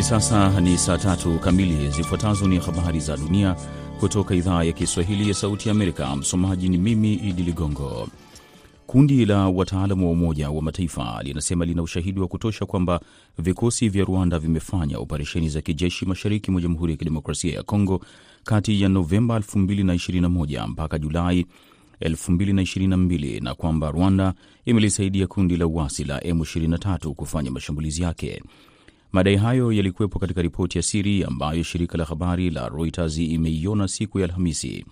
Hivi sasa ni saa tatu kamili. Zifuatazo ni habari za dunia kutoka idhaa ya Kiswahili ya Sauti ya Amerika. Msomaji ni mimi Idi Ligongo. Kundi la wataalamu wa Umoja wa Mataifa linasema lina ushahidi wa kutosha kwamba vikosi vya Rwanda vimefanya operesheni za kijeshi mashariki mwa Jamhuri ya Kidemokrasia ya Kongo kati ya Novemba 2021 mpaka Julai 2022 na kwamba Rwanda imelisaidia kundi la uasi la M23 kufanya mashambulizi yake. Madai hayo yalikuwepo katika ripoti ya siri ambayo shirika la habari la Reuters imeiona siku ya Alhamisi.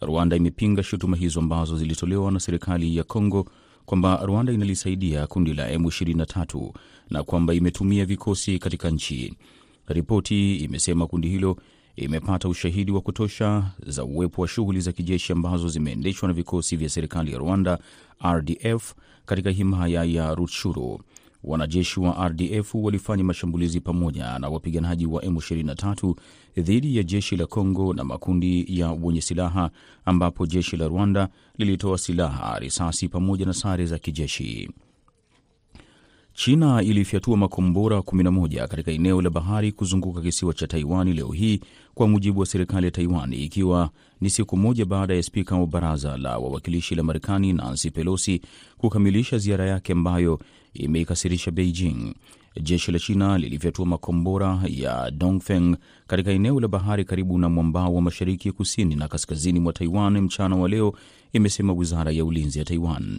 Rwanda imepinga shutuma hizo ambazo zilitolewa na serikali ya Kongo kwamba Rwanda inalisaidia kundi la M23 na kwamba imetumia vikosi katika nchi. Ripoti imesema kundi hilo imepata ushahidi wa kutosha za uwepo wa shughuli za kijeshi ambazo zimeendeshwa na vikosi vya serikali ya Rwanda, RDF, katika himaya ya Rutshuru. Wanajeshi wa RDF walifanya mashambulizi pamoja na wapiganaji wa M23 dhidi ya jeshi la Kongo na makundi ya wenye silaha, ambapo jeshi la Rwanda lilitoa silaha, risasi pamoja na sare za kijeshi. China ilifyatua makombora 11 katika eneo la bahari kuzunguka kisiwa cha Taiwan leo hii, kwa mujibu wa serikali ya Taiwan, ikiwa ni siku moja baada ya spika wa baraza la wawakilishi la Marekani Nancy Pelosi kukamilisha ziara yake ambayo imeikasirisha Beijing. Jeshi la China lilifyatua makombora ya Dongfeng katika eneo la bahari karibu na mwambao wa mashariki, kusini na kaskazini mwa Taiwan mchana wa leo, imesema wizara ya ulinzi ya Taiwan.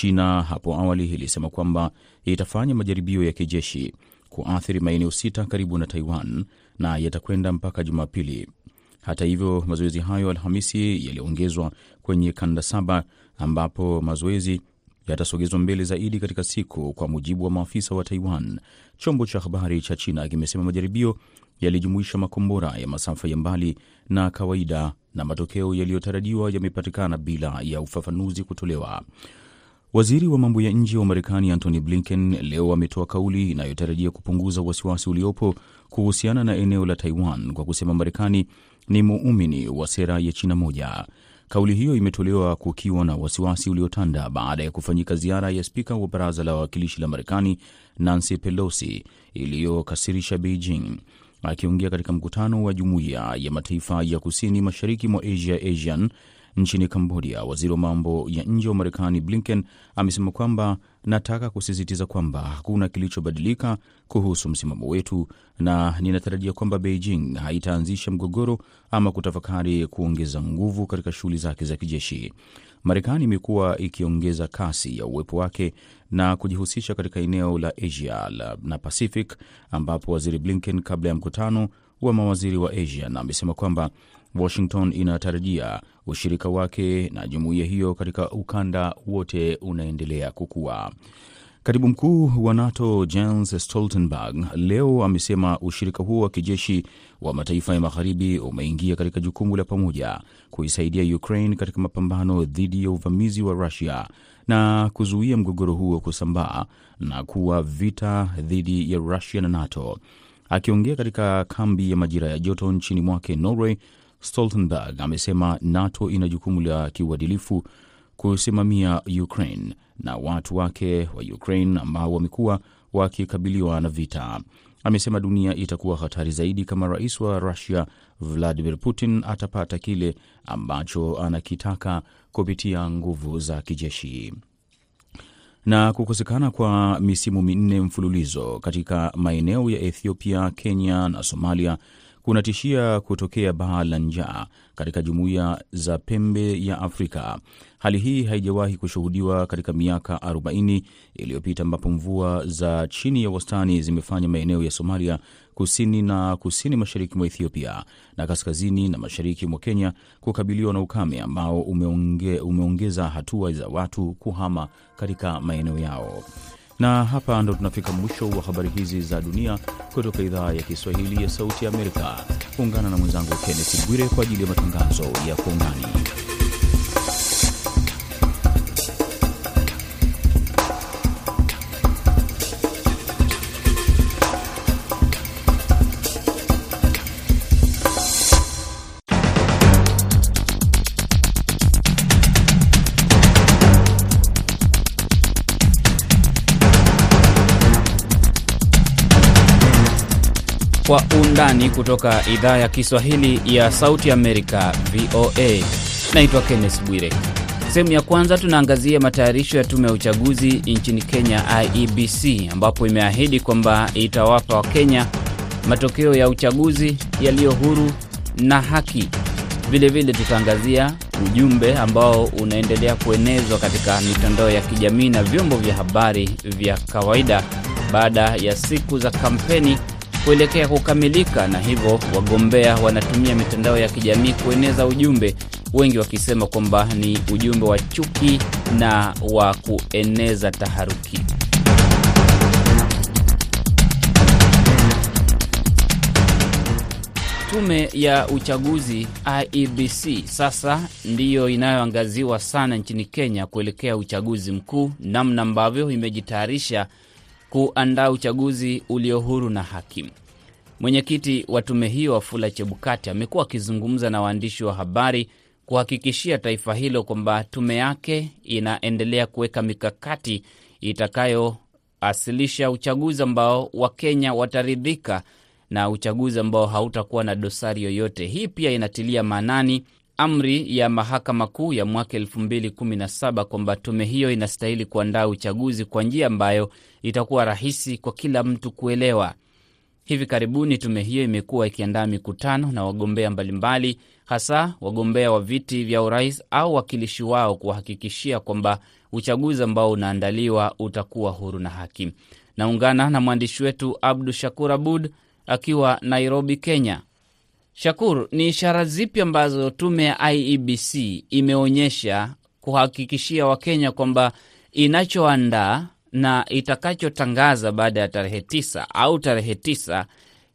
China hapo awali ilisema kwamba itafanya majaribio ya kijeshi kuathiri maeneo sita karibu na Taiwan na yatakwenda mpaka Jumapili. Hata hivyo, mazoezi hayo Alhamisi yaliongezwa kwenye kanda saba, ambapo mazoezi yatasogezwa mbele zaidi katika siku, kwa mujibu wa maafisa wa Taiwan. Chombo cha habari cha China kimesema majaribio yalijumuisha makombora ya masafa ya mbali na kawaida, na matokeo yaliyotarajiwa yamepatikana bila ya ufafanuzi kutolewa. Waziri wa mambo ya nje wa Marekani Antony Blinken leo ametoa kauli inayotarajia kupunguza wasiwasi uliopo kuhusiana na eneo la Taiwan kwa kusema Marekani ni muumini wa sera ya China moja. Kauli hiyo imetolewa kukiwa na wasiwasi uliotanda baada ya kufanyika ziara ya spika wa baraza la wawakilishi la Marekani Nancy Pelosi iliyokasirisha Beijing. Akiongea katika mkutano wa jumuiya ya mataifa ya kusini mashariki mwa Asia, ASEAN nchini Kambodia, waziri wa mambo ya nje wa Marekani Blinken amesema kwamba nataka kusisitiza kwamba hakuna kilichobadilika kuhusu msimamo wetu, na ninatarajia kwamba Beijing haitaanzisha mgogoro ama kutafakari kuongeza nguvu katika shughuli zake za kijeshi. Marekani imekuwa ikiongeza kasi ya uwepo wake na kujihusisha katika eneo la Asia na Pacific, ambapo waziri Blinken kabla ya mkutano wa mawaziri wa Asia na amesema kwamba Washington inatarajia ushirika wake na jumuiya hiyo katika ukanda wote unaendelea kukua. Katibu mkuu wa NATO Jens Stoltenberg leo amesema ushirika huo wa kijeshi wa mataifa ya magharibi umeingia katika jukumu la pamoja kuisaidia Ukraine katika mapambano dhidi ya uvamizi wa Rusia na kuzuia mgogoro huo kusambaa na kuwa vita dhidi ya Rusia na NATO. Akiongea katika kambi ya majira ya joto nchini mwake Norway, Stoltenberg amesema NATO ina jukumu la kiuadilifu kusimamia Ukraine na watu wake wa Ukraine ambao wamekuwa wakikabiliwa na vita. Amesema dunia itakuwa hatari zaidi kama rais wa Russia Vladimir Putin atapata kile ambacho anakitaka kupitia nguvu za kijeshi. Na kukosekana kwa misimu minne mfululizo katika maeneo ya Ethiopia, Kenya na Somalia kunatishia kutokea baa la njaa katika jumuiya za pembe ya Afrika. Hali hii haijawahi kushuhudiwa katika miaka 40 iliyopita, ambapo mvua za chini ya wastani zimefanya maeneo ya Somalia, kusini na kusini mashariki mwa Ethiopia na kaskazini na mashariki mwa Kenya kukabiliwa na ukame ambao umeonge, umeongeza hatua za watu kuhama katika maeneo yao. Na hapa ndo tunafika mwisho wa habari hizi za dunia kutoka idhaa ya Kiswahili ya Sauti ya Amerika. Ungana na mwenzangu Kenneth Bwire kwa ajili ya matangazo ya Kwa Undani. Undani kutoka idhaa ya Kiswahili ya Sauti Amerika, VOA. Naitwa Kenneth Bwire. Sehemu ya kwanza tunaangazia matayarisho ya tume ya uchaguzi nchini Kenya, IEBC, ambapo imeahidi kwamba itawapa Wakenya matokeo ya uchaguzi yaliyo huru na haki. Vilevile tutaangazia ujumbe ambao unaendelea kuenezwa katika mitandao ya kijamii na vyombo vya habari vya kawaida baada ya siku za kampeni kuelekea kukamilika, na hivyo wagombea wanatumia mitandao ya kijamii kueneza ujumbe, wengi wakisema kwamba ni ujumbe wa chuki na wa kueneza taharuki. Tume ya uchaguzi IEBC sasa ndiyo inayoangaziwa sana nchini Kenya kuelekea uchaguzi mkuu, namna ambavyo imejitayarisha kuandaa uchaguzi ulio huru na haki. Mwenyekiti wa tume hiyo Wafula Chebukati amekuwa akizungumza na waandishi wa habari kuhakikishia taifa hilo kwamba tume yake inaendelea kuweka mikakati itakayoasilisha uchaguzi ambao Wakenya wataridhika na uchaguzi ambao hautakuwa na dosari yoyote. Hii pia inatilia maanani amri ya mahakama kuu ya mwaka elfu mbili kumi na saba kwamba tume hiyo inastahili kuandaa uchaguzi kwa njia ambayo itakuwa rahisi kwa kila mtu kuelewa. Hivi karibuni tume hiyo imekuwa ikiandaa mikutano na wagombea mbalimbali, hasa wagombea wa viti vya urais au wakilishi wao, kuwahakikishia kwamba uchaguzi ambao unaandaliwa utakuwa huru na haki. Naungana na mwandishi wetu Abdu Shakur Abud akiwa Nairobi, Kenya. Shakur, ni ishara zipi ambazo tume ya IEBC imeonyesha kuhakikishia Wakenya kwamba inachoandaa na itakachotangaza baada ya tarehe tisa au tarehe tisa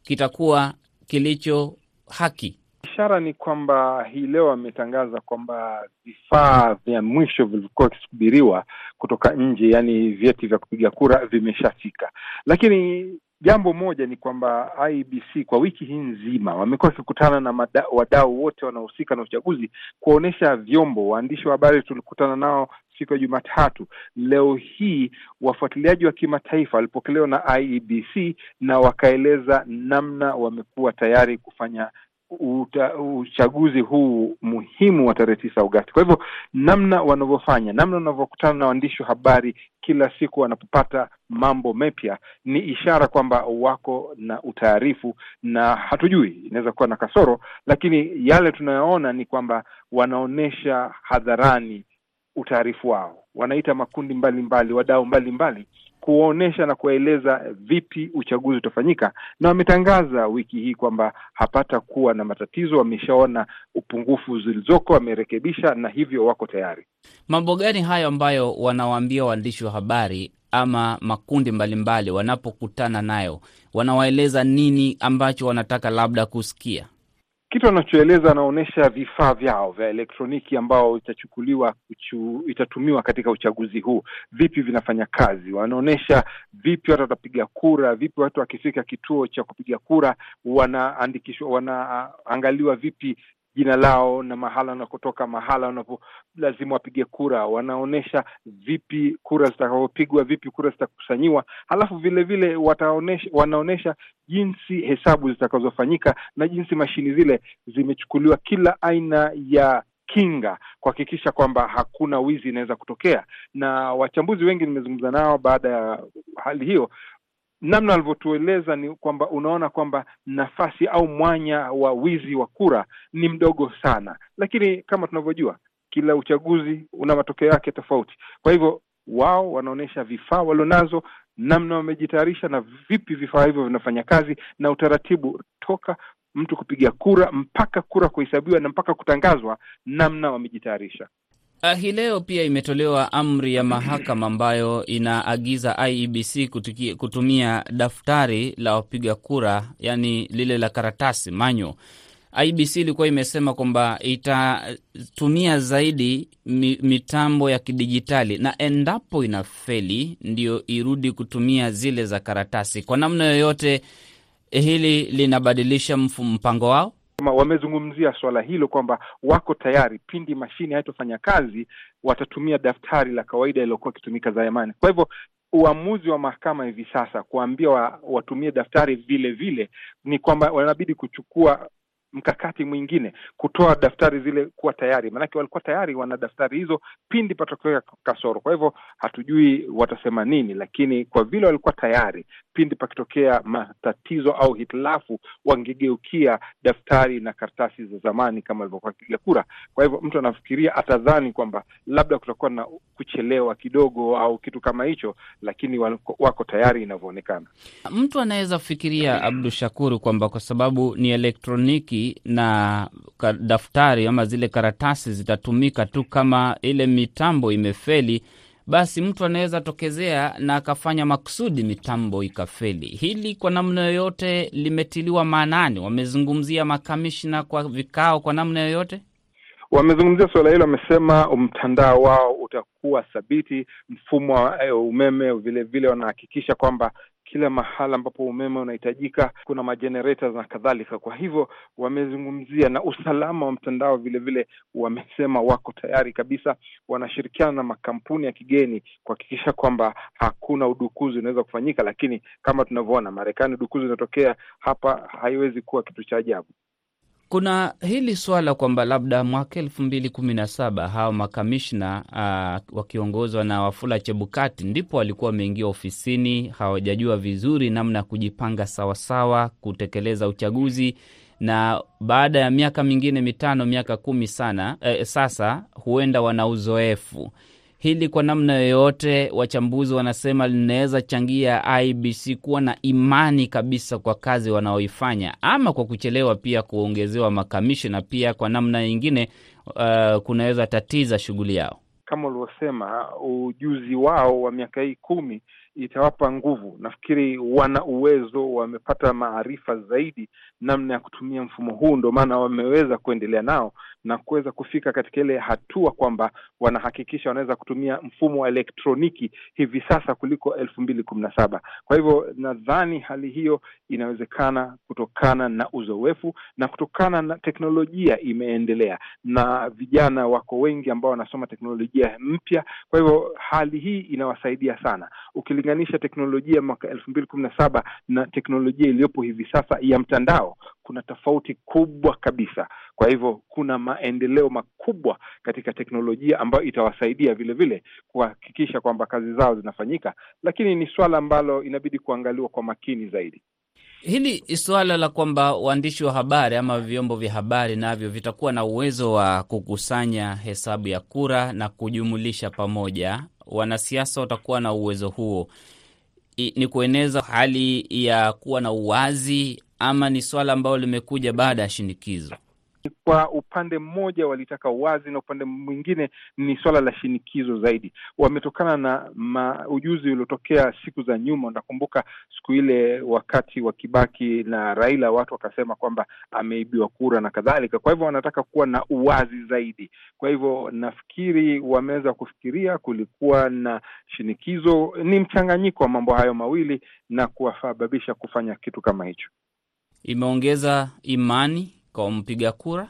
kitakuwa kilicho haki? Ishara ni kwamba hii leo ametangaza kwamba vifaa vya mwisho vilivyokuwa vikisubiriwa kutoka nje, yaani vyeti vya kupiga kura vimeshafika, lakini jambo moja ni kwamba IBC kwa wiki hii nzima wamekuwa wakikutana na wadau wote wanaohusika na uchaguzi kuonyesha vyombo. Waandishi wa habari tulikutana nao siku ya Jumatatu. Leo hii wafuatiliaji wa kimataifa walipokelewa na IEBC na wakaeleza namna wamekuwa tayari kufanya uta, uchaguzi huu muhimu wa tarehe tisa Agosti. Kwa hivyo namna wanavyofanya, namna wanavyokutana na waandishi wa habari kila siku wanapopata mambo mapya ni ishara kwamba wako na utaarifu, na hatujui, inaweza kuwa na kasoro, lakini yale tunayoona ni kwamba wanaonyesha hadharani utaarifu wao, wanaita makundi mbalimbali, wadau mbalimbali kuonyesha na kuwaeleza vipi uchaguzi utafanyika, na wametangaza wiki hii kwamba hapata kuwa na matatizo. Wameshaona upungufu zilizoko, wamerekebisha na hivyo wako tayari. Mambo gani hayo ambayo wanawaambia waandishi wa habari ama makundi mbalimbali wanapokutana nayo? Wanawaeleza nini ambacho wanataka labda kusikia? Kitu anachoeleza anaonyesha vifaa vyao vya elektroniki ambao itachukuliwa uchu, itatumiwa katika uchaguzi huu, vipi vinafanya kazi. Wanaonyesha vipi watu watapiga kura, vipi watu wakifika kituo cha kupiga kura wanaandikishwa, wanaangaliwa vipi jina lao na mahala wanakotoka, mahala wanapo lazima wapige kura. Wanaonyesha vipi kura zitakavyopigwa, vipi kura zitakusanyiwa, halafu vile vile wanaonyesha jinsi hesabu zitakazofanyika na jinsi mashini zile zimechukuliwa kila aina ya kinga kuhakikisha kwamba hakuna wizi inaweza kutokea. Na wachambuzi wengi nimezungumza nao baada ya hali hiyo namna alivyotueleza ni kwamba unaona kwamba nafasi au mwanya wa wizi wa kura ni mdogo sana, lakini kama tunavyojua kila uchaguzi una matokeo yake tofauti. Kwa hivyo wao wanaonyesha vifaa walionazo, namna wamejitayarisha na vipi vifaa hivyo vinafanya kazi na utaratibu toka mtu kupiga kura mpaka kura kuhesabiwa na mpaka kutangazwa, namna wamejitayarisha. Uh, hii leo pia imetolewa amri ya mahakama ambayo inaagiza IEBC kutuki, kutumia daftari la wapiga kura, yani lile la karatasi manyo. IEBC ilikuwa imesema kwamba itatumia zaidi mitambo ya kidijitali na endapo inafeli ndio irudi kutumia zile za karatasi. Kwa namna yoyote hili linabadilisha mpango wao wamezungumzia suala hilo kwamba wako tayari pindi mashine haitofanya kazi, watatumia daftari la kawaida iliyokuwa ikitumika zamani. Kwa hivyo uamuzi wa mahakama hivi sasa kuambia wa, watumie daftari vile vile ni kwamba wanabidi kuchukua mkakati mwingine kutoa daftari zile kuwa tayari, maanake walikuwa tayari wana daftari hizo pindi patokea kasoro. Kwa hivyo hatujui watasema nini, lakini kwa vile walikuwa tayari, pindi pakitokea matatizo au hitilafu, wangegeukia daftari na karatasi za zamani kama alivyokuwa kipiga kura. Kwa hivyo mtu anafikiria, atadhani kwamba labda kutakuwa na kuchelewa kidogo au kitu kama hicho, lakini wako, wako tayari inavyoonekana. Mtu anaweza kufikiria Abdu Shakuru kwamba kwa sababu ni elektroniki na daftari ama zile karatasi zitatumika tu kama ile mitambo imefeli, basi mtu anaweza tokezea na akafanya makusudi mitambo ikafeli. Hili kwa namna yoyote limetiliwa maanani? Wamezungumzia makamishna kwa vikao kwa namna yoyote? Wamezungumzia suala hilo, wamesema mtandao wao utakuwa thabiti, mfumo wa umeme vilevile wanahakikisha kwamba kila mahala ambapo umeme unahitajika kuna majenereta na kadhalika. Kwa hivyo wamezungumzia na usalama wa mtandao vilevile, wamesema wako tayari kabisa, wanashirikiana na makampuni ya kigeni kuhakikisha kwamba hakuna udukuzi unaweza kufanyika, lakini kama tunavyoona Marekani, udukuzi unatokea hapa, haiwezi kuwa kitu cha ajabu. Kuna hili swala kwamba labda mwaka elfu mbili kumi na saba hawa makamishna uh, wakiongozwa na Wafula Chebukati ndipo walikuwa wameingia ofisini, hawajajua vizuri namna ya kujipanga sawasawa kutekeleza uchaguzi, na baada ya miaka mingine mitano, miaka kumi sana eh, sasa huenda wana uzoefu hili kwa namna yoyote, wachambuzi wanasema linaweza changia IBC kuwa na imani kabisa kwa kazi wanaoifanya, ama kwa kuchelewa pia kuongezewa makamishna, pia kwa namna nyingine uh, kunaweza tatiza shughuli yao. Kama ulivyosema, ujuzi wao wa miaka hii kumi itawapa nguvu. Nafikiri wana uwezo, wamepata maarifa zaidi namna ya kutumia mfumo huu, ndio maana wameweza kuendelea nao na kuweza kufika katika ile hatua kwamba wanahakikisha wanaweza kutumia mfumo wa elektroniki hivi sasa kuliko elfu mbili kumi na saba. Kwa hivyo nadhani hali hiyo inawezekana kutokana na uzoefu na kutokana na teknolojia imeendelea, na vijana wako wengi ambao wanasoma teknolojia mpya. Kwa hivyo hali hii inawasaidia sana ukilinganisha teknolojia mwaka elfu mbili kumi na saba na teknolojia iliyopo hivi sasa ya mtandao, kuna tofauti kubwa kabisa. Kwa hivyo kuna maendeleo makubwa katika teknolojia ambayo itawasaidia vile vile kuhakikisha kwamba kazi zao zinafanyika, lakini ni swala ambalo inabidi kuangaliwa kwa makini zaidi. Hili suala la kwamba waandishi wa habari ama vyombo vya habari navyo vitakuwa na uwezo wa kukusanya hesabu ya kura na kujumulisha pamoja, wanasiasa watakuwa na uwezo huo, I, ni kueneza hali ya kuwa na uwazi ama ni swala ambalo limekuja baada ya shinikizo? Kwa upande mmoja walitaka uwazi na upande mwingine ni swala la shinikizo zaidi. Wametokana na ma, ujuzi uliotokea siku za nyuma. Unakumbuka siku ile wakati wa Kibaki na Raila, watu wakasema kwamba ameibiwa kura na kadhalika. Kwa hivyo wanataka kuwa na uwazi zaidi. Kwa hivyo nafikiri wameweza kufikiria, kulikuwa na shinikizo, ni mchanganyiko wa mambo hayo mawili na kuwasababisha kufanya kitu kama hicho. Imeongeza imani kwa mpiga kura.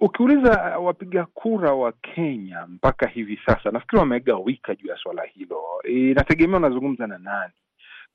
Ukiuliza wapiga kura wa Kenya mpaka hivi sasa, nafikiri wamegawika juu ya swala hilo. Inategemea unazungumza na nani.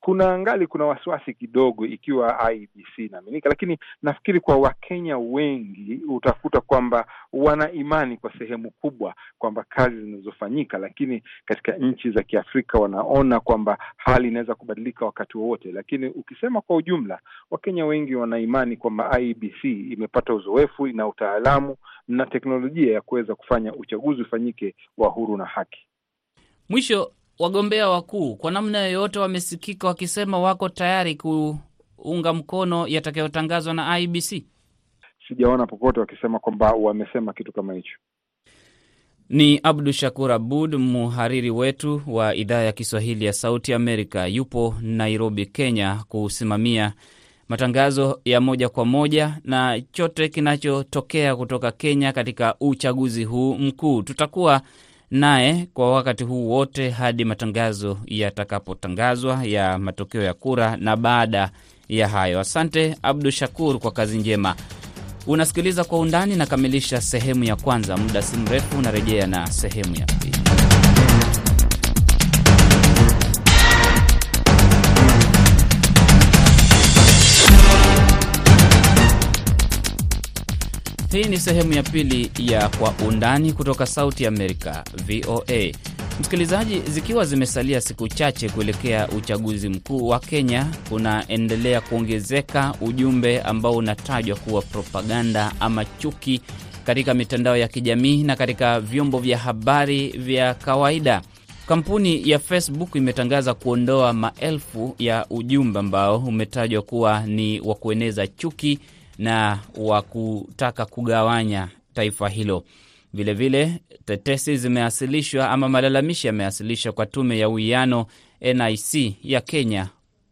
Kuna ngali kuna wasiwasi kidogo ikiwa IEBC inaaminika, lakini nafikiri kwa Wakenya wengi utakuta kwamba wana imani kwa sehemu kubwa kwamba kazi zinazofanyika, lakini katika nchi za Kiafrika wanaona kwamba hali inaweza kubadilika wakati wowote. Lakini ukisema kwa ujumla, Wakenya wengi wana imani kwamba IEBC imepata uzoefu, na utaalamu na teknolojia ya kuweza kufanya uchaguzi ufanyike wa huru na haki. Mwisho, wagombea wakuu kwa namna yoyote wamesikika wakisema wako tayari kuunga mkono yatakayotangazwa na IBC? Sijaona popote wakisema kwamba wamesema kitu kama hicho. Ni Abdu Shakur Abud, mhariri wetu wa idhaa ya Kiswahili ya Sauti Amerika, yupo Nairobi, Kenya, kusimamia matangazo ya moja kwa moja na chote kinachotokea kutoka Kenya katika uchaguzi huu mkuu. Tutakuwa naye kwa wakati huu wote hadi matangazo yatakapotangazwa ya matokeo ya kura na baada ya hayo. Asante Abdu Shakur kwa kazi njema. Unasikiliza Kwa Undani, nakamilisha sehemu ya kwanza. Muda si mrefu unarejea na sehemu ya pili. Hii ni sehemu ya pili ya Kwa Undani kutoka Sauti Amerika, VOA. Msikilizaji, zikiwa zimesalia siku chache kuelekea uchaguzi mkuu wa Kenya, kunaendelea kuongezeka ujumbe ambao unatajwa kuwa propaganda ama chuki katika mitandao ya kijamii na katika vyombo vya habari vya kawaida. Kampuni ya Facebook imetangaza kuondoa maelfu ya ujumbe ambao umetajwa kuwa ni wa kueneza chuki na wa kutaka kugawanya taifa hilo. Vilevile tetesi zimewasilishwa ama malalamishi yamewasilishwa kwa tume ya uwiano NIC ya Kenya,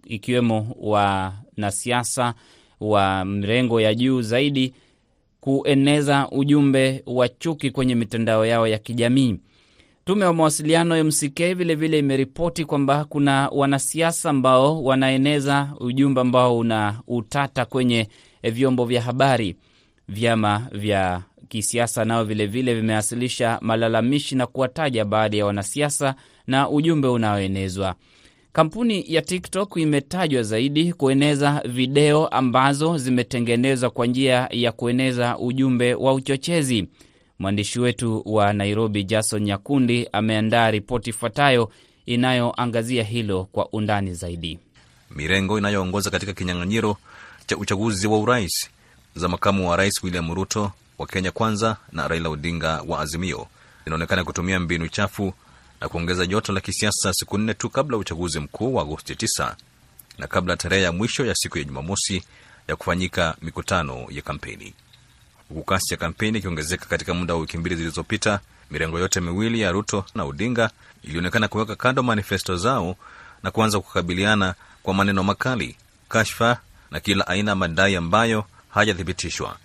ikiwemo wanasiasa wa mrengo ya juu zaidi kueneza ujumbe wa chuki kwenye mitandao yao ya kijamii. Tume ya mawasiliano MCK vilevile imeripoti kwamba kuna wanasiasa ambao wanaeneza ujumbe ambao una utata kwenye vyombo vya habari. Vyama vya kisiasa nao vilevile vimewasilisha malalamishi na kuwataja baadhi ya wanasiasa na ujumbe unaoenezwa. Kampuni ya TikTok imetajwa zaidi kueneza video ambazo zimetengenezwa kwa njia ya kueneza ujumbe wa uchochezi. Mwandishi wetu wa Nairobi, Jason Nyakundi, ameandaa ripoti ifuatayo inayoangazia hilo kwa undani zaidi. Mirengo inayoongoza katika kinyang'anyiro cha uchaguzi wa urais za makamu wa rais William Ruto wa Kenya Kwanza na Raila Odinga wa Azimio inaonekana kutumia mbinu chafu na kuongeza joto la kisiasa siku nne tu kabla uchaguzi mkuu wa Agosti 9 na kabla tarehe ya mwisho ya siku ya Jumamosi ya kufanyika mikutano ya kampeni. Huku kasi ya kampeni ikiongezeka katika muda wa wiki mbili zilizopita, mirengo yote miwili ya Ruto na Odinga ilionekana kuweka kando manifesto zao na kuanza kukabiliana kwa maneno makali, kashfa na kila aina madai ambayo hayajathibitishwa.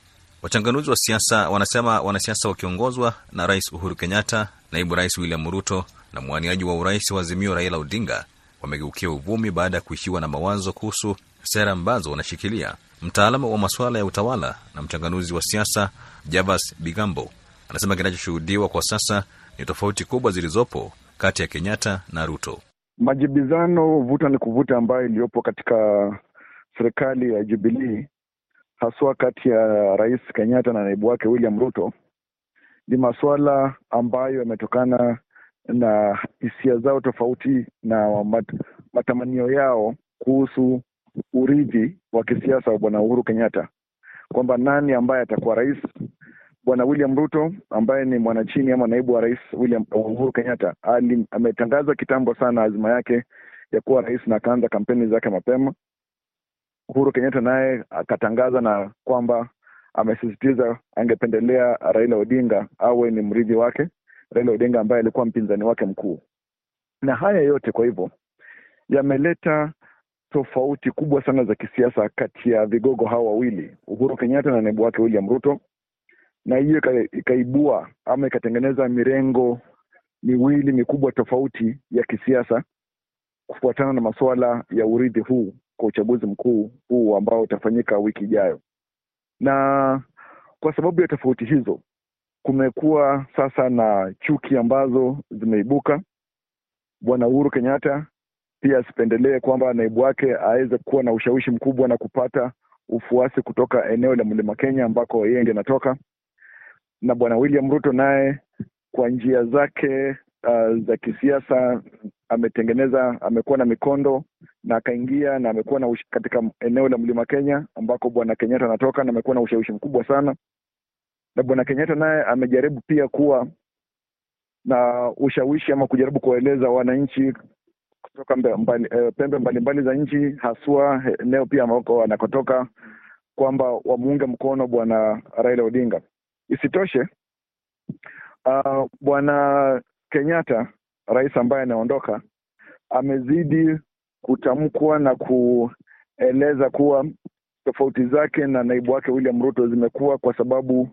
Wachanganuzi wa siasa wanasema wanasiasa wakiongozwa na Rais Uhuru Kenyatta, naibu rais William Ruto na mwaniaji wa urais wa Azimio Raila Odinga wamegeukia uvumi baada ya kuishiwa na mawazo kuhusu sera ambazo wanashikilia. Mtaalamu wa masuala ya utawala na mchanganuzi wa siasa Javas Bigambo anasema kinachoshuhudiwa kwa sasa ni tofauti kubwa zilizopo kati ya Kenyatta na Ruto. Majibizano, vuta ni kuvuta ambayo iliyopo katika serikali ya Jubilii haswa kati ya Rais Kenyatta na naibu wake William Ruto ni masuala ambayo yametokana na hisia zao tofauti na mat, matamanio yao kuhusu urithi wa kisiasa wa bwana Uhuru Kenyatta, kwamba nani ambaye atakuwa rais. Bwana William Ruto ambaye ni mwanachini ama naibu wa rais William Uhuru Kenyatta ali, ametangaza kitambo sana azima yake ya kuwa rais na akaanza kampeni zake mapema. Uhuru Kenyatta naye akatangaza na kwamba amesisitiza angependelea Raila Odinga awe ni mrithi wake, Raila Odinga ambaye alikuwa mpinzani wake mkuu. Na haya yote kwa hivyo yameleta tofauti kubwa sana za kisiasa kati ya vigogo hawa wawili, Uhuru Kenyatta na naibu wake William Ruto, na hiyo ikaibua ama ikatengeneza mirengo miwili mikubwa tofauti ya kisiasa kufuatana na masuala ya urithi huu kwa uchaguzi mkuu huu ambao utafanyika wiki ijayo. Na kwa sababu ya tofauti hizo, kumekuwa sasa na chuki ambazo zimeibuka. Bwana Uhuru Kenyatta pia asipendelee kwamba naibu wake aweze kuwa na ushawishi mkubwa na kupata ufuasi kutoka eneo la Mlima Kenya ambako yeye ndiye anatoka, na bwana William Ruto naye kwa njia zake uh, za kisiasa ametengeneza, amekuwa na mikondo na akaingia na amekuwa na ush, katika eneo la Mlima Kenya ambako bwana Kenyatta anatoka na amekuwa na ushawishi mkubwa sana, na bwana Kenyatta naye amejaribu pia kuwa na ushawishi ama kujaribu kuwaeleza wananchi kutoka mbali, e, pembe mbalimbali za nchi haswa eneo pia ambako anakotoka kwamba wamuunge mkono bwana Raila Odinga. Isitoshe uh, bwana Kenyatta rais ambaye anaondoka amezidi kutamkwa na kueleza kuwa tofauti zake na naibu wake William Ruto zimekuwa kwa sababu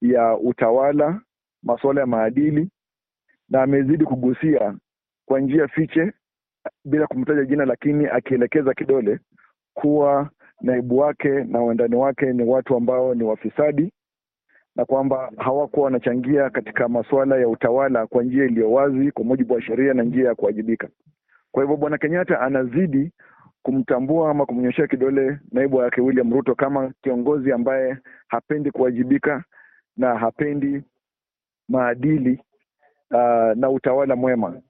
ya utawala, masuala ya maadili, na amezidi kugusia kwa njia fiche bila kumtaja jina, lakini akielekeza kidole kuwa naibu wake na wandani wake ni watu ambao ni wafisadi na kwamba hawakuwa wanachangia katika masuala ya utawala kwa njia iliyo wazi kwa mujibu wa sheria na njia ya kuwajibika. Kwa hivyo bwana Kenyatta anazidi kumtambua ama kumnyoshea kidole naibu wake William Ruto kama kiongozi ambaye hapendi kuwajibika na hapendi maadili uh, na utawala mwema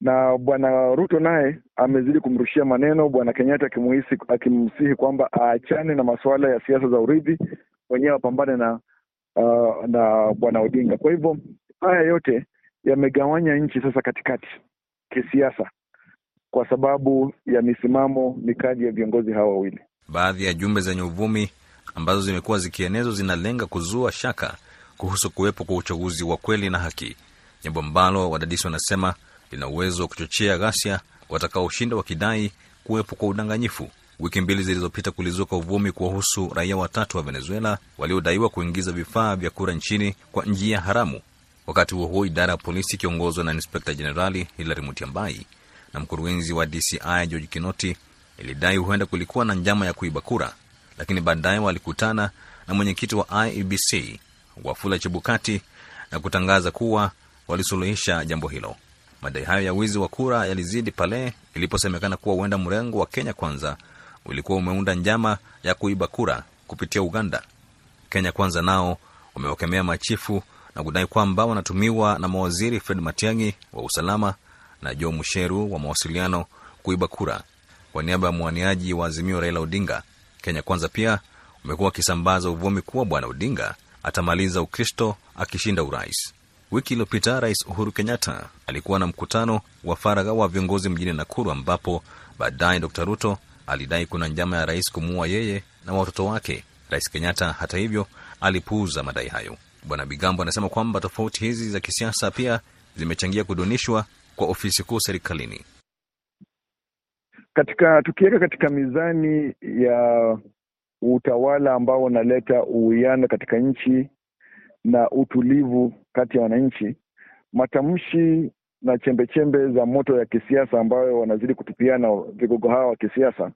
na bwana Ruto naye amezidi kumrushia maneno bwana Kenyatta akimuhisi akimsihi kwamba aachane na masuala ya siasa za urithi, wenyewe wapambane na uh, na bwana Odinga. Kwa hivyo haya yote yamegawanya nchi sasa katikati kisiasa, kwa sababu ya misimamo mikali ya viongozi hawa wawili. Baadhi ya jumbe zenye uvumi ambazo zimekuwa zikienezwa zinalenga kuzua shaka kuhusu kuwepo kwa uchaguzi wa kweli na haki, jambo ambalo wadadisi wanasema lina uwezo wa kuchochea ghasia, watakaoshinda wakidai kuwepo kwa udanganyifu. Wiki mbili zilizopita kulizuka uvumi kuwahusu raia watatu wa Venezuela waliodaiwa kuingiza vifaa vya kura nchini kwa njia haramu. Wakati huo huo, idara ya polisi ikiongozwa na inspekta jenerali Hilary Mutyambai na mkurugenzi wa DCI George Kinoti ilidai huenda kulikuwa na njama ya kuiba kura, lakini baadaye walikutana na mwenyekiti wa IEBC Wafula Chebukati na kutangaza kuwa walisuluhisha jambo hilo. Madai hayo ya wizi wa kura yalizidi pale iliposemekana kuwa huenda mrengo wa Kenya Kwanza ulikuwa umeunda njama ya kuiba kura kupitia Uganda. Kenya Kwanza nao wamewakemea machifu na kudai kwamba wanatumiwa na mawaziri Fred Matiang'i wa usalama na Joe Musheru wa mawasiliano kuiba kura. Kwa niaba ya mwaniaji wa Azimio Raila Odinga, Kenya Kwanza pia umekuwa akisambaza uvumi kuwa Bwana Odinga atamaliza Ukristo akishinda urais. Wiki iliyopita Rais Uhuru Kenyatta alikuwa na mkutano wa faragha wa viongozi mjini Nakuru, ambapo baadaye Dr Ruto alidai kuna njama ya rais kumuua yeye na watoto wake. Rais Kenyatta hata hivyo alipuuza madai hayo. Bwana Bigambo anasema kwamba tofauti hizi za kisiasa pia zimechangia kudunishwa kwa ofisi kuu serikalini. Katika tukiweka katika mizani ya utawala ambao unaleta uwiano katika nchi na utulivu kati ya wananchi, matamshi na chembechembe za moto ya kisiasa ambayo wanazidi kutupiana vigogo hawa wa kisiasa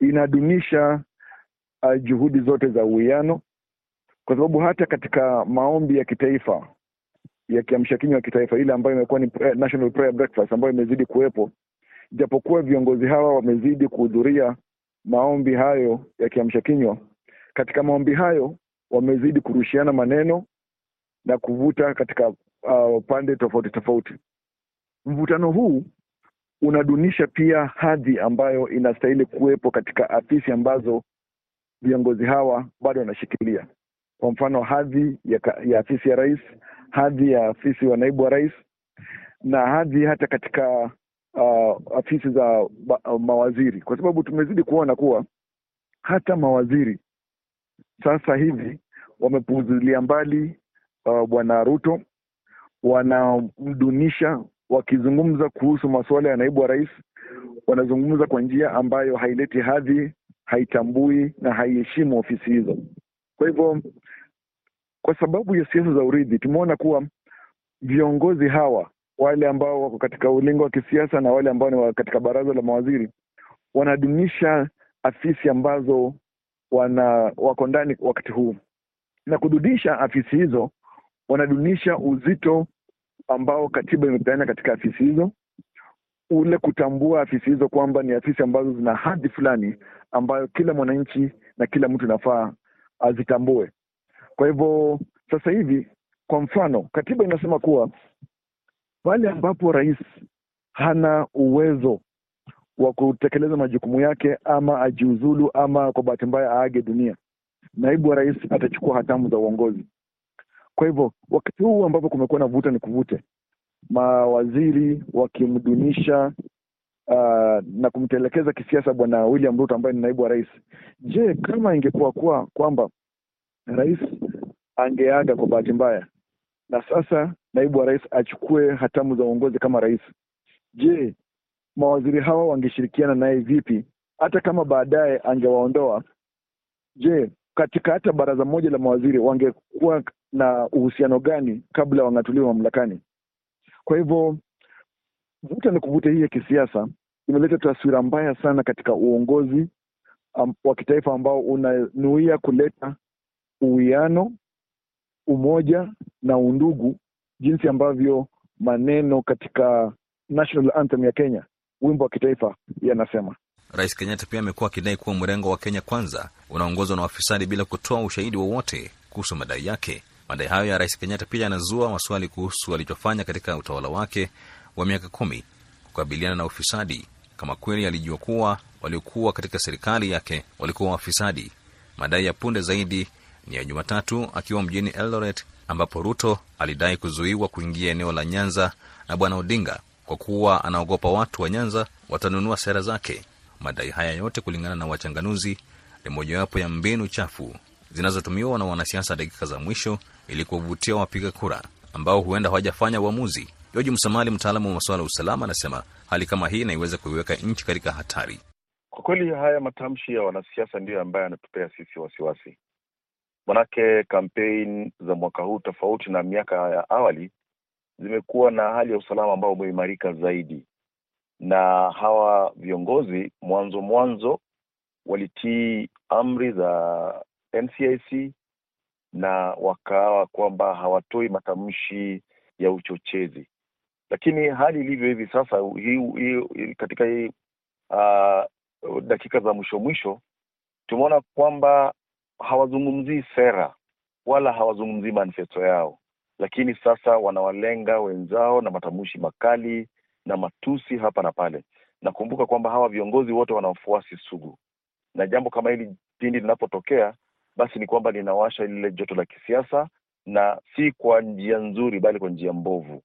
inadunisha uh, juhudi zote za uwiano, kwa sababu hata katika maombi ya kitaifa ya kiamsha kinywa ya kitaifa ile ambayo imekuwa ni National Prayer Breakfast ambayo imezidi kuwepo, japokuwa viongozi hawa wamezidi kuhudhuria maombi hayo ya kiamsha kinywa, katika maombi hayo wamezidi kurushiana maneno na kuvuta katika uh, pande tofauti tofauti. Mvutano huu unadunisha pia hadhi ambayo inastahili kuwepo katika afisi ambazo viongozi hawa bado wanashikilia. Kwa mfano, hadhi ya, ya afisi ya rais, hadhi ya afisi wa naibu wa rais na hadhi hata katika uh, afisi za uh, mawaziri, kwa sababu tumezidi kuona kuwa hata mawaziri sasa hivi wamepuuzilia mbali uh, bwana Ruto, wanamdunisha wakizungumza kuhusu masuala ya naibu wa rais, wanazungumza kwa njia ambayo haileti hadhi, haitambui na haiheshimu ofisi hizo. Kwa hivyo, kwa sababu ya siasa za urithi, tumeona kuwa viongozi hawa wale ambao wako katika ulingo wa kisiasa na wale ambao ni katika baraza la mawaziri wanadunisha afisi ambazo wana wako ndani wakati huu, na kududisha afisi hizo, wanadunisha uzito ambao katiba imepeana katika afisi hizo, ule kutambua afisi hizo kwamba ni afisi ambazo zina hadhi fulani ambayo kila mwananchi na kila mtu inafaa azitambue. Kwa hivyo sasa hivi, kwa mfano, katiba inasema kuwa pale ambapo rais hana uwezo wa kutekeleza majukumu yake ama ajiuzulu ama kwa bahati mbaya aage dunia, naibu wa rais atachukua hatamu za uongozi. Kwa hivyo wakati huu ambapo kumekuwa na vuta ni kuvute, mawaziri wakimdunisha uh, na kumtelekeza kisiasa bwana William Ruto ambaye ni naibu wa rais. Je, kama ingekuwa kuwa kwamba rais angeaga kwa bahati mbaya na sasa naibu wa rais achukue hatamu za uongozi kama rais, je, mawaziri hawa wangeshirikiana naye vipi? Hata kama baadaye angewaondoa, je, katika hata baraza moja la mawaziri wangekuwa na uhusiano gani kabla wang'atuliwa mamlakani? Kwa hivyo vuta ni kuvuta hii ya kisiasa imeleta taswira mbaya sana katika uongozi um, wa kitaifa ambao unanuia kuleta uwiano, umoja na undugu, jinsi ambavyo maneno katika national anthem ya Kenya, wimbo wa kitaifa, yanasema. Rais Kenyatta pia amekuwa akidai kuwa mrengo wa Kenya Kwanza unaongozwa na wafisadi bila kutoa ushahidi wowote kuhusu madai yake. Madai hayo ya Rais Kenyatta pia yanazua maswali kuhusu alichofanya katika utawala wake wa miaka kumi kukabiliana na ufisadi, kama kweli alijua kuwa waliokuwa katika serikali yake walikuwa wafisadi. Madai ya punde zaidi ni ya Jumatatu akiwa mjini Eldoret, ambapo Ruto alidai kuzuiwa kuingia eneo la Nyanza na Bwana Odinga kwa kuwa anaogopa watu wa Nyanza watanunua sera zake. Madai haya yote, kulingana na wachanganuzi, ni mojawapo ya mbinu chafu zinazotumiwa na wanasiasa dakika za mwisho ili kuwavutia wapiga kura ambao huenda hawajafanya uamuzi. Joji Msamali, mtaalamu wa masuala ya usalama, anasema hali kama hii inaiweza kuiweka nchi katika hatari. Kwa kweli haya matamshi ya wanasiasa ndiyo ambayo yanatupea sisi wasiwasi, manake kampeni za mwaka huu tofauti na miaka ya awali zimekuwa na hali ya usalama ambao umeimarika zaidi, na hawa viongozi mwanzo mwanzo walitii amri za NCIC na wakawa kwamba hawatoi matamshi ya uchochezi, lakini hali ilivyo hivi sasa hi, hi, katika hii uh, dakika za mwisho mwisho tumeona kwamba hawazungumzii sera wala hawazungumzii manifesto yao, lakini sasa wanawalenga wenzao na matamshi makali na matusi hapa na pale. Nakumbuka kwamba hawa viongozi wote wana wafuasi sugu, na jambo kama hili pindi linapotokea, basi ni kwamba linawasha lile joto la kisiasa, na si kwa njia nzuri, bali kwa njia mbovu,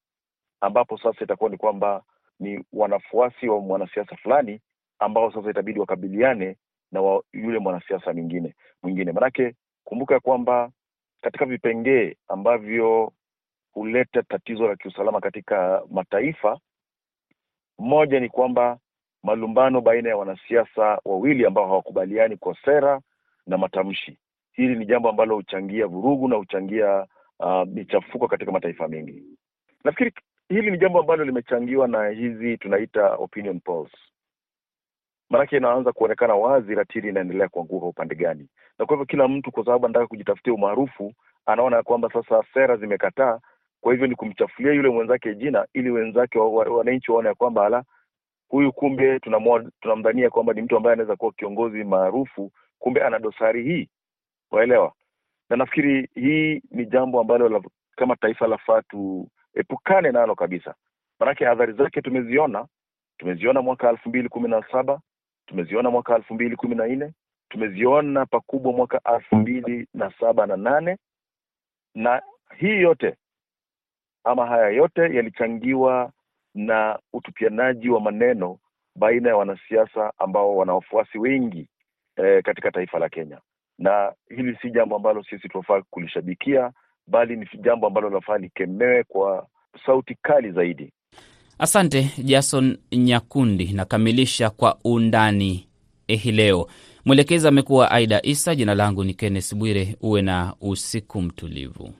ambapo sasa itakuwa ni kwamba ni wanafuasi wa mwanasiasa fulani ambao sasa itabidi wakabiliane na wa yule mwanasiasa mwingine mwingine. Manake kumbuka kwamba katika vipengee ambavyo huleta tatizo la kiusalama katika mataifa, moja ni kwamba malumbano baina ya wanasiasa wawili ambao hawakubaliani kwa sera na matamshi. Hili ni jambo ambalo huchangia vurugu na huchangia uh, michafuko katika mataifa mengi. Nafikiri hili ni jambo ambalo limechangiwa na hizi tunaita opinion polls maanake inaanza kuonekana wazi ratili inaendelea kuanguka upande gani, na kwa hivyo kila mtu, kwa sababu anataka kujitafutia umaarufu, anaona kwamba sasa sera zimekataa, kwa hivyo ni kumchafulia yule mwenzake jina, ili wenzake wananchi waone ya kwamba ala, huyu kumbe tunamdhania kwamba ni mtu ambaye anaweza kuwa kiongozi maarufu, kumbe ana dosari hii, waelewa. Na nafikiri hii ni jambo ambalo la, kama taifa lafaa tuepukane nalo kabisa, maanake adhari zake tumeziona. Tumeziona mwaka elfu mbili kumi na saba tumeziona mwaka elfu mbili kumi na nne tumeziona pakubwa mwaka elfu mbili na saba na nane. Na hii yote ama haya yote yalichangiwa na utupianaji wa maneno baina ya wanasiasa ambao wana wafuasi wengi e, katika taifa la Kenya, na hili si jambo ambalo sisi tunafaa kulishabikia, bali ni jambo ambalo linafaa likemewe kwa sauti kali zaidi. Asante Jason Nyakundi. Nakamilisha kwa undani hii leo. Mwelekezi amekuwa Aida Isa. Jina langu ni Kenneth Bwire. Uwe na usiku mtulivu.